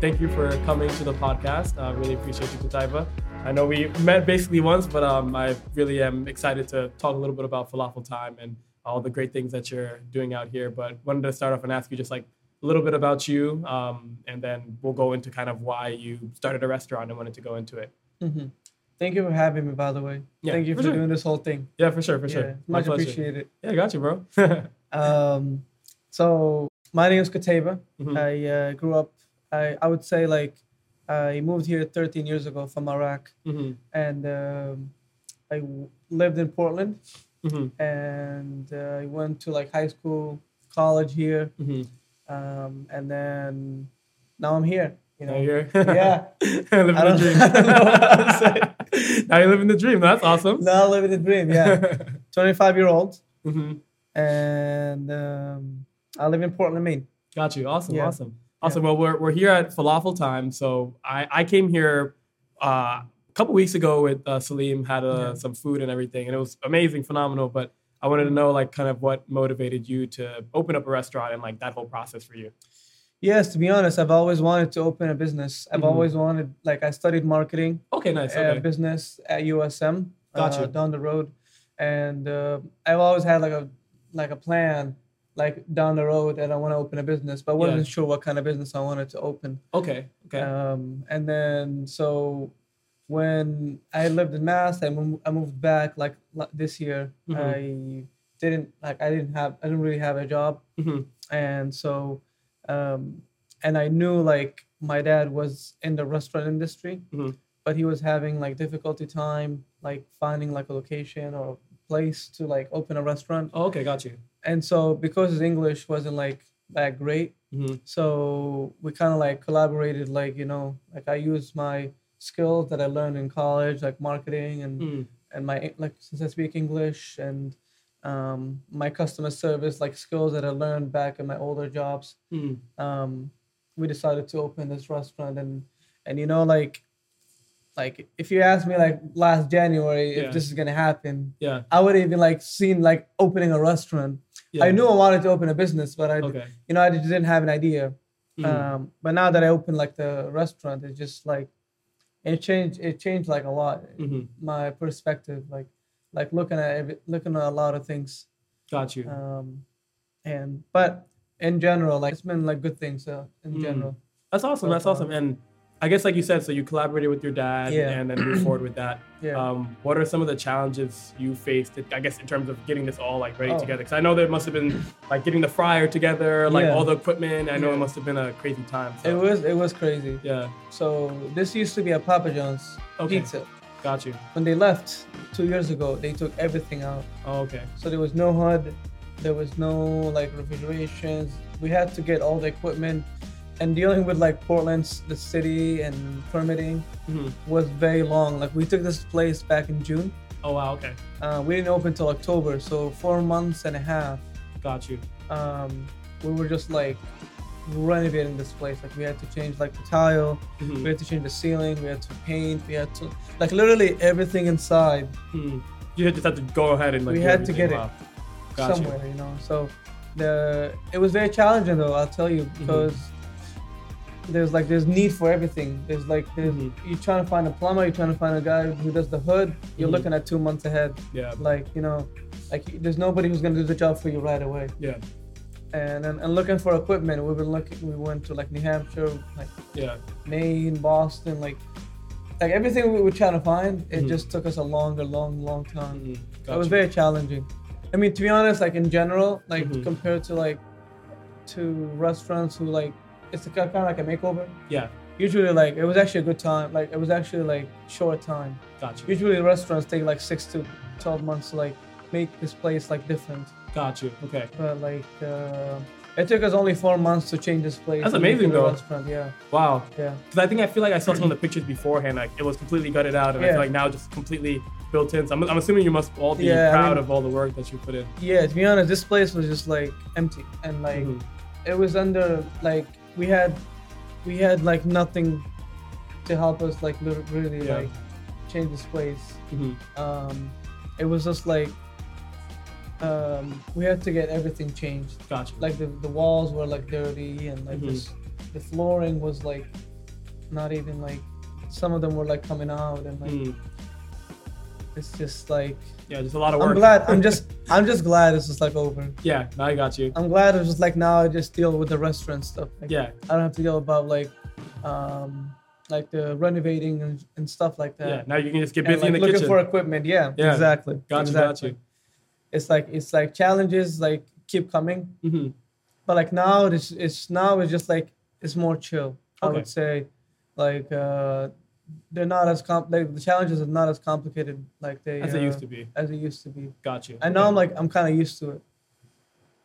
thank you for coming to the podcast. I really appreciate you, Qutaiba. I know we met basically once, but um, I really am excited to talk a little bit about Falafel Time and all the great things that you're doing out here. But wanted to start off and ask you just like a little bit about you, um, and then we'll go into kind of why you started a restaurant and wanted to go into it. Mm-hmm. Thank you for having me, by the way. Yeah, Thank you for for sure. doing this whole thing. Yeah, for sure, for sure. Yeah, My much appreciated. Yeah, got you, bro. Um, so my name is Qutaiba. Mhm. I uh, grew up. I I would say like I moved here 13 years ago from Iraq, Mhm, and um, I w- lived in Portland, mhm, and uh, I went to like high school, college here, mhm. um, and then now I'm here. You know, Now you're Yeah. living the dream. I don't know what to say. now you're living the dream. That's awesome. now living the dream. Yeah, 25 year old, Mhm. and um, I live in Portland, Maine. Got you. Awesome. Yeah. Awesome. Awesome. Well, we're, we're here at Falafel Time. So I, I came here uh, a couple weeks ago with uh, Salim, had uh, some food and everything, and it was amazing, phenomenal. But I wanted to know, like, kind of what motivated you to open up a restaurant and like that whole process for you. Yes, to be honest, I've always wanted to open a business. I've Mhm. always wanted, like, I studied marketing, Okay, nice. uh, Okay. business at USM, Got uh, down the road, and uh, I've always had like a like a plan, like down the road that I want to open a business, but I wasn't Yeah. sure what kind of business I wanted to open. Okay. Okay. Um, and then so when I lived in Mass, I, mo- I moved back like this year. Mhm. I didn't like I didn't have I didn't really have a job Mhm. and so um and i knew like my dad was in the restaurant industry Mhm. but he was having like difficulty time like finding like a location or place to like open a restaurant Oh, okay. Got you. and so because his english wasn't like that great Mhm. so we kind of like collaborated like you know like i used my skills that i learned in college like marketing and Mm. and my like since I speak English and um, my customer service like skills that I learned back in my older jobs, Mm. um, we decided to open this restaurant and and you know like like if you asked me like last January Yeah. if this is gonna happen, Yeah. I would have even like seen like opening a restaurant. yeah. I knew I wanted to open a business, but I Okay. you know I just didn't have an idea. Mhm. Um, but now that I opened like the restaurant, it just like it changed. It changed like a lot Mhm. my perspective, like like looking at looking at a lot of things. Got you. Um, and but in general, like it's been like good things uh, in Mm. general. That's awesome. so That's far. awesome. And I guess, like you said, so you collaborated with your dad Yeah. and then moved forward with that. Yeah. Um, what are some of the challenges you faced? I guess in terms of getting this all like ready Oh. together, because I know there must have been like getting the fryer together, like Yeah. all the equipment. I know it must have been a crazy time. So. it was it was crazy. Yeah, So this used to be a Papa John's Okay. pizza. got you. When they left two years ago, they took everything out. Oh, okay. So there was no hood, there was no like refrigerations. We had to get all the equipment. And dealing with like Portland's the city and permitting Mhm. was very long. Like we took this place back in June. Oh wow. Okay. Uh, we didn't open till October, so four months and a half. Got you. Um, we were just like renovating this place. Like we had to change like the tile, Mhm. we had to change the ceiling, we had to paint, we had to like literally everything inside Mhm. You just had to go ahead and like. We had to get it Got somewhere, you. know. So the it was very challenging though. I'll tell you Mm-hmm. There's like there's need for everything. There's like there's, Mhm. you're trying to find a plumber, you're trying to find a guy who does the hood. You're Mhm. looking at two months ahead. Yeah. Like you know, like there's nobody who's gonna do the job for you right away. Yeah. and, and and looking for equipment. We've been looking. We went to like New Hampshire, like Yeah. Maine, Boston, like like everything we were trying to find. It Mhm. just took us a longer, long, long time. Mhm. It was very challenging. I mean, to be honest, like in general, like Mhm. compared to like to restaurants who like it's kind of like a makeover. Yeah. Usually, like it was actually a good time. Like it was actually like short time. Got you. Usually, restaurants take like six to twelve months to like make this place like different. Got you. Okay. But like, uh, it took us only four months to change this place. That's amazing, though. Restaurant, yeah, Wow. yeah, Because I think I feel like I saw some of the pictures beforehand. Like it was completely gutted out, and I feel like now just completely built in. So I'm, I'm assuming you must all be Yeah, I proud mean- of all the work that you put in. yeah. To be honest, this place was just like empty, and like Mhm. it was under like we had, we had like nothing to help us like really Yeah. like change this place. Mhm. Um, it was just like um, we had to get everything changed. Gotcha. Like the, the walls were like dirty, and like Mhm. this, the flooring was like not even like some of them were like coming out and like Mm. It's just like Yeah, just a lot of work. I'm glad I'm just I'm just glad it's just like over. yeah, I got you. I'm glad it's just like now I just deal with the restaurant stuff. Like, Yeah, I don't have to deal about like um like the renovating and, and stuff like that. yeah. Now you can just get And, busy like in the kitchen. looking kitchen. for equipment. Yeah, Yeah. exactly. got you, exactly. It's like it's like challenges like keep coming, you. hmm but like now it's it's now it's just like it's more chill. I would say, like uh, they're not as comp like the challenges are not as complicated like they As they uh, used to be. as they used to be. Got you. I know Okay. I'm like I'm kind of used to it.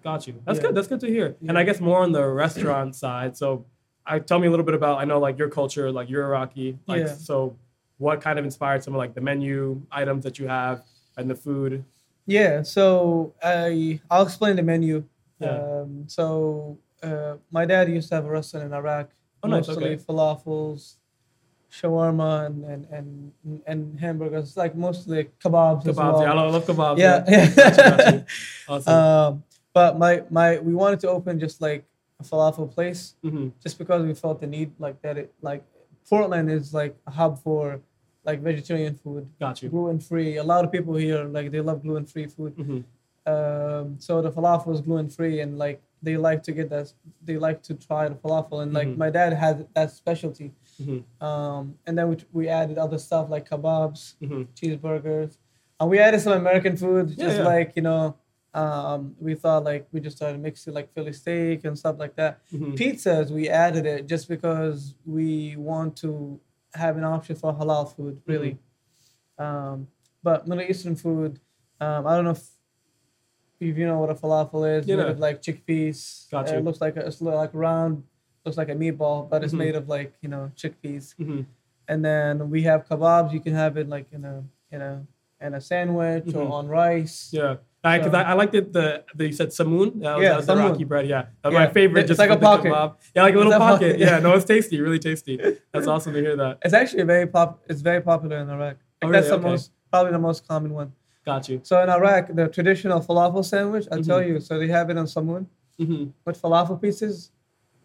Got you. That's Yeah. good. That's good to hear. And I guess more on the restaurant side. So, I tell me a little bit about. I know like your culture, like you're Iraqi. Like Yeah. so, what kind of inspired some of like the menu items that you have and the food? Yeah, so I I'll explain the menu. Yeah. Um, so uh, my dad used to have a restaurant in Iraq, Oh, nice, mostly okay. falafels, shawarma, and and and, and hamburgers, like mostly kebabs. as Kebabs. well. Yeah, I love, kebabs. Yeah, got. Awesome. um, but my my we wanted to open just like a falafel place, hmm just because we felt the need like that. It like Portland is like a hub for like vegetarian food, Got you. gluten free. A lot of people here like they love gluten free food. hmm um, so the falafel is gluten free and like they like to get that they like to try the falafel and like Mhm. my dad had that specialty hmm um, and then we, we added other stuff like kebabs hmm cheeseburgers. And we added some american food just yeah. like you know um, we thought like we just started mixing like philly steak and stuff like that. Hmm pizzas we added it just because we want to have an option for halal food really. Um, but middle eastern food um, i don't know if if you know what a falafel is Yeah. made of like chickpeas. Got you. it looks like a, it's like round looks like a meatball but it's Mhm. made of like you know chickpeas hmm and then we have kebabs you can have it like in a in a in a sandwich Mhm. or on rice Yeah. Because So- I, I liked it. The, the you said samoon. That was, Yeah, that was the. Iraqi bread. Yeah, that's Yeah, my favorite. it's just like a pocket. kebab. Yeah, like a little pocket. pocket. Yeah, no, it's tasty. Really tasty. That's awesome to hear that. it's actually very pop it's very popular in iraq Oh, that's really? the Okay. most probably the most common one Got you. So in Iraq, the traditional falafel sandwich, I tell Mhm. you, so they have it on samoon hmm with falafel pieces,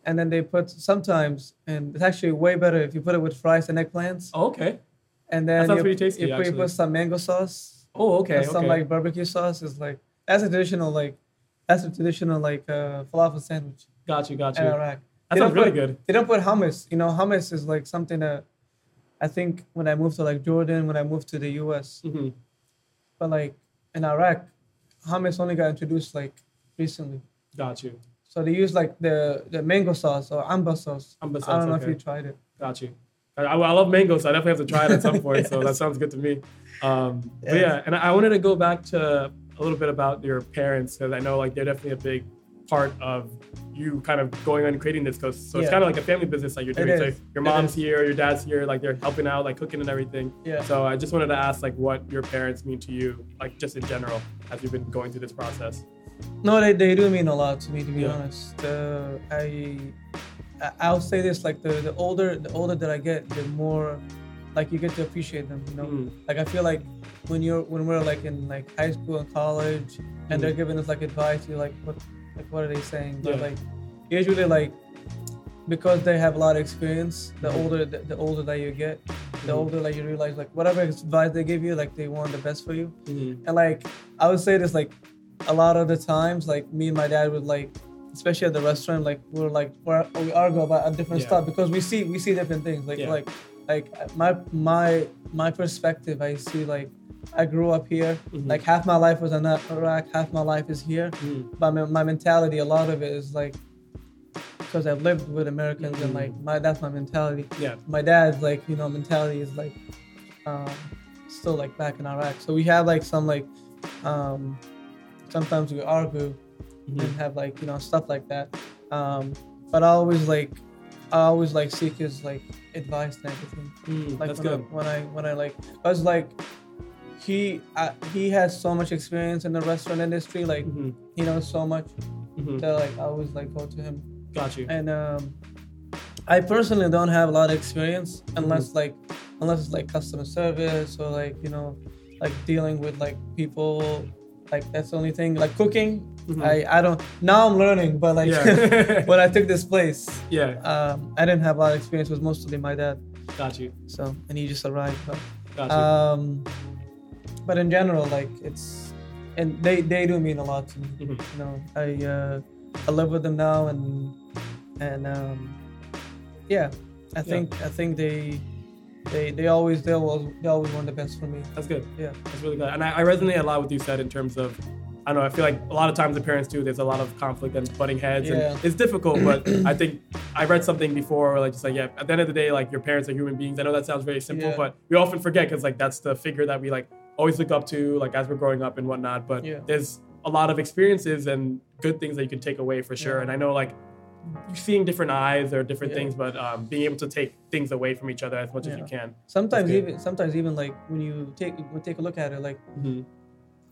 and then they put sometimes, and it's actually way better if you put it with fries and eggplants, Oh, okay. and then you, tasty, you, put, actually. put some mango sauce, Oh, okay. some okay. like barbecue sauce. Is like that's a traditional like that's a traditional like uh, falafel sandwich got you. Got you. in. Iraq. That They sounds really put- good. They don't put hummus. You know, hummus is like something that I think when I moved to like Jordan, when I moved to the U.S. hmm But like in Iraq, hummus only got introduced like recently. Got you. So they use like the, the mango sauce or amba sauce. Amba I don't know okay. if you tried it. Got you. I, I I love mango, so I definitely have to try it at some point. So that sounds good to me. Um, But yeah, and I wanted to go back to a little bit about your parents because I know like they're definitely a big part of you kind of going on and creating this. Cause so it's kind of like a family business that you're It doing. So your mom's is. here, your dad's here, like they're helping out, like cooking and everything. Yeah. So I just wanted to ask like what your parents mean to you, like just in general, as you've been going through this process. No, they, they do mean a lot to me to be Yeah. honest. Uh, I I'll say this like the, the older the older that I get, the more like you get to appreciate them. You know, Mm. like I feel like when you're when we're like in like high school and college, and they're Mhm. giving us like advice, you're like, what like what are they saying? But like usually like because they have a lot of experience, the Mhm. older the, the older that you get, the Mhm. older like you realize like whatever advice they give you, like they want the best for you. Mhm. And like I would say this like a lot of the times, like me and my dad would like, especially at the restaurant, like we're like we're, we argue about a different Yeah. stuff because we see we see different things. Like Yeah. like like my my my perspective, I see like I grew up here. Mhm. Like half my life was in Iraq, half my life is here. Mhm. But my, my mentality, a lot of it is like because I've lived with Americans and Mhm. like my that's my mentality Yeah. my dad's like you know mentality is like um, still like back in Iraq. So we have like some like um, sometimes we argue Mhm. and have like you know stuff like that. Um, but I always like I always like seek his like advice and everything. Mm, Like That's when good. I, when I when I like I was like he uh, he has so much experience in the restaurant industry. Like hmm he knows so much hmm that like I always like go to him. Got you. and um, I personally don't have a lot of experience unless like unless it's like customer service or like you know like dealing with like people like that's the only thing. Like cooking, Mhm. I I don't. Now I'm learning, but like Yeah. when I took this place, yeah, um, I didn't have a lot of experience. It was mostly my dad. got you, So and he just arrived. But, got you. um, but in general, like it's and they they do mean a lot to me. Mhm. You know, I uh, I live with them now, and and um, yeah, I think I think they they they always they always they always want the best for me. That's good. Yeah. That's really good. And I, I resonate a lot with you said in terms of, I don't know, I feel like a lot of times the parents too, there's a lot of conflict and butting heads. Yeah. And it's difficult, but I think I read something before, where like just like, yeah, at the end of the day, like your parents are human beings. I know that sounds very simple, Yeah. but we often forget because like that's the figure that we like always look up to, like as we're growing up and whatnot. But Yeah. there's a lot of experiences and good things that you can take away for sure. And I know like seeing different eyes or different Yeah. things, but um, being able to take things away from each other as much as you can. Sometimes even sometimes even like when you take we take a look at it, like Mhm.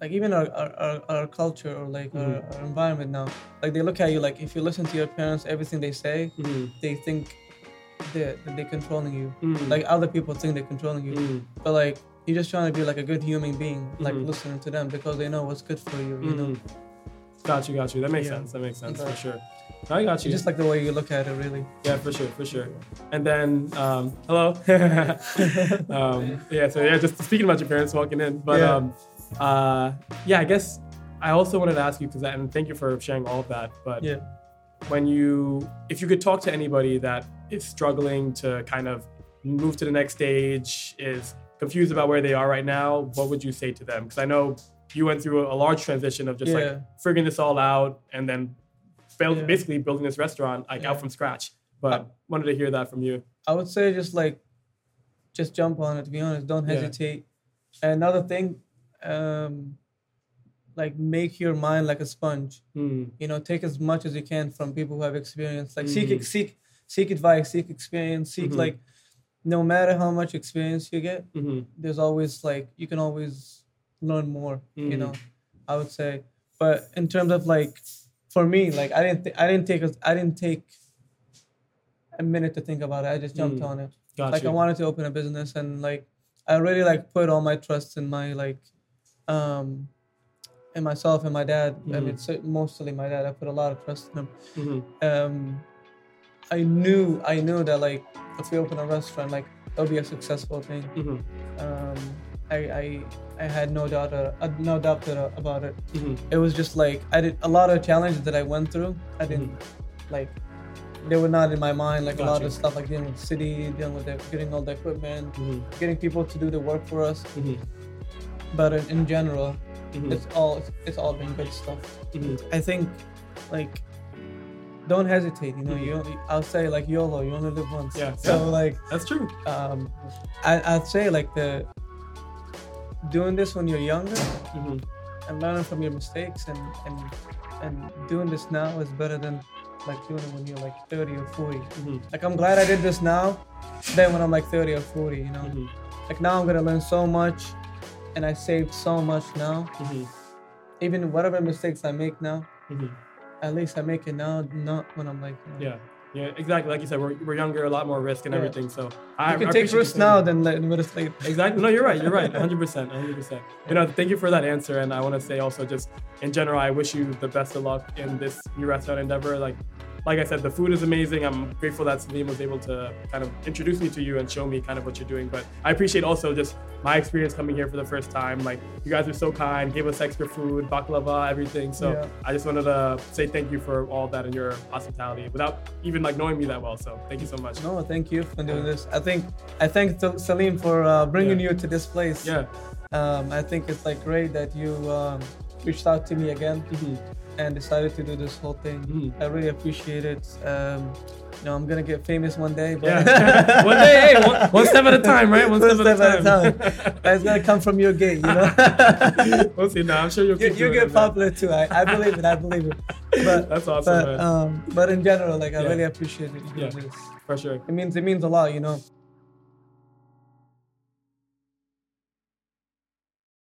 like even our our, our, our culture or like our, Mhm. our environment now, like they look at you like if you listen to your parents, everything they say, Mhm. they think they're, that they're controlling you. Mhm. Like other people think they're controlling you, Mhm. but like you're just trying to be like a good human being, like Mhm. listening to them because they know what's good for you. You know. Got you, got you. That makes Yeah. sense. That makes sense Okay. for sure. I got you. just like the way you look at it, really. yeah, for sure, for sure. And then, um, hello. um, yeah. So yeah, just speaking about your parents walking in, but Yeah. um, uh, yeah, I guess I also wanted to ask you because, and thank you for sharing all of that. But Yeah. when you, if you could talk to anybody that is struggling to kind of move to the next stage, is confused about where they are right now, what would you say to them? Because I know you went through a large transition of just Yeah. like figuring this all out and then build, Yeah. basically building this restaurant like out from scratch. But Uh, wanted to hear that from you. I would say just like, just jump on it. To be honest, don't Yeah. hesitate. Another thing, um, like make your mind like a sponge. Hmm. You know, take as much as you can from people who have experience. Like Mhm. seek seek seek advice, seek experience, seek Mhm. like, no matter how much experience you get, hmm there's always like you can always learn more. You Mhm. know, I would say. But in terms of like, for me, like I didn't th- I didn't take a, I didn't take a minute to think about it. I just jumped Mm. on it Got like you. I wanted to open a business and like I really like put all my trust in my like um in myself and my dad Mhm. and it's mostly my dad I put a lot of trust in him Mhm. um I knew I knew that like if we open a restaurant like it'll be a successful thing Mhm. um I I, I had no doubt uh, uh, no doubt about it Mhm. it was just like I did a lot of challenges that I went through I didn't like they were not in my mind like a lot of stuff like dealing with the city dealing with the, getting all the equipment Mhm. getting people to do the work for us Mhm. but in, in general Mhm. it's all it's all been good stuff Mhm. i think like don't hesitate you know you only, i'll say like yolo you only live once Yeah, so yeah. like That's true. um I, i'd say like the doing this when you're younger Mhm. and learning from your mistakes and and and doing this now is better than like doing it when you're like 30 or 40 Mhm. like i'm glad i did this now than when i'm like 30 or 40 you know Mhm. like now i'm gonna learn so much and i saved so much now Mhm. even whatever mistakes i make now Mhm. at least i make it now not when i'm like you know, Yeah. Yeah, exactly. Like you said, we're, we're younger, a lot more risk and Yeah. everything. So I can I take risks now than let when it's late Exactly. No, you're right. You're right. 100%. 100%. You know, thank you for that answer. And I want to say also, just in general, I wish you the best of luck in this new restaurant endeavor. Like, like I said, the food is amazing. I'm grateful that Salim was able to kind of introduce me to you and show me kind of what you're doing. But I appreciate also just my experience coming here for the first time. Like, you guys were so kind, gave us extra food, baklava, everything. So Yeah. I just wanted to say thank you for all that and your hospitality without even like knowing me that well. So thank you so much. no thank you for doing this i think i thank salim for uh, bringing Yeah. you to this place Yeah. um, i think it's like great that you um, reached out to me again Mhm. And decided to do this whole thing Mhm. i really appreciate it um, you know i'm gonna get famous one day but Yeah. one day, hey, one, one step at a time, right? One, One step, at a time. But it's gonna come from your gate, you know. we'll see. Now I'm sure you'll you, you get popular too. I, I believe it. I believe it. But That's awesome, but man. um, but in general, like I Yeah. really appreciate it. Yeah. For sure. It means it means a lot, you know.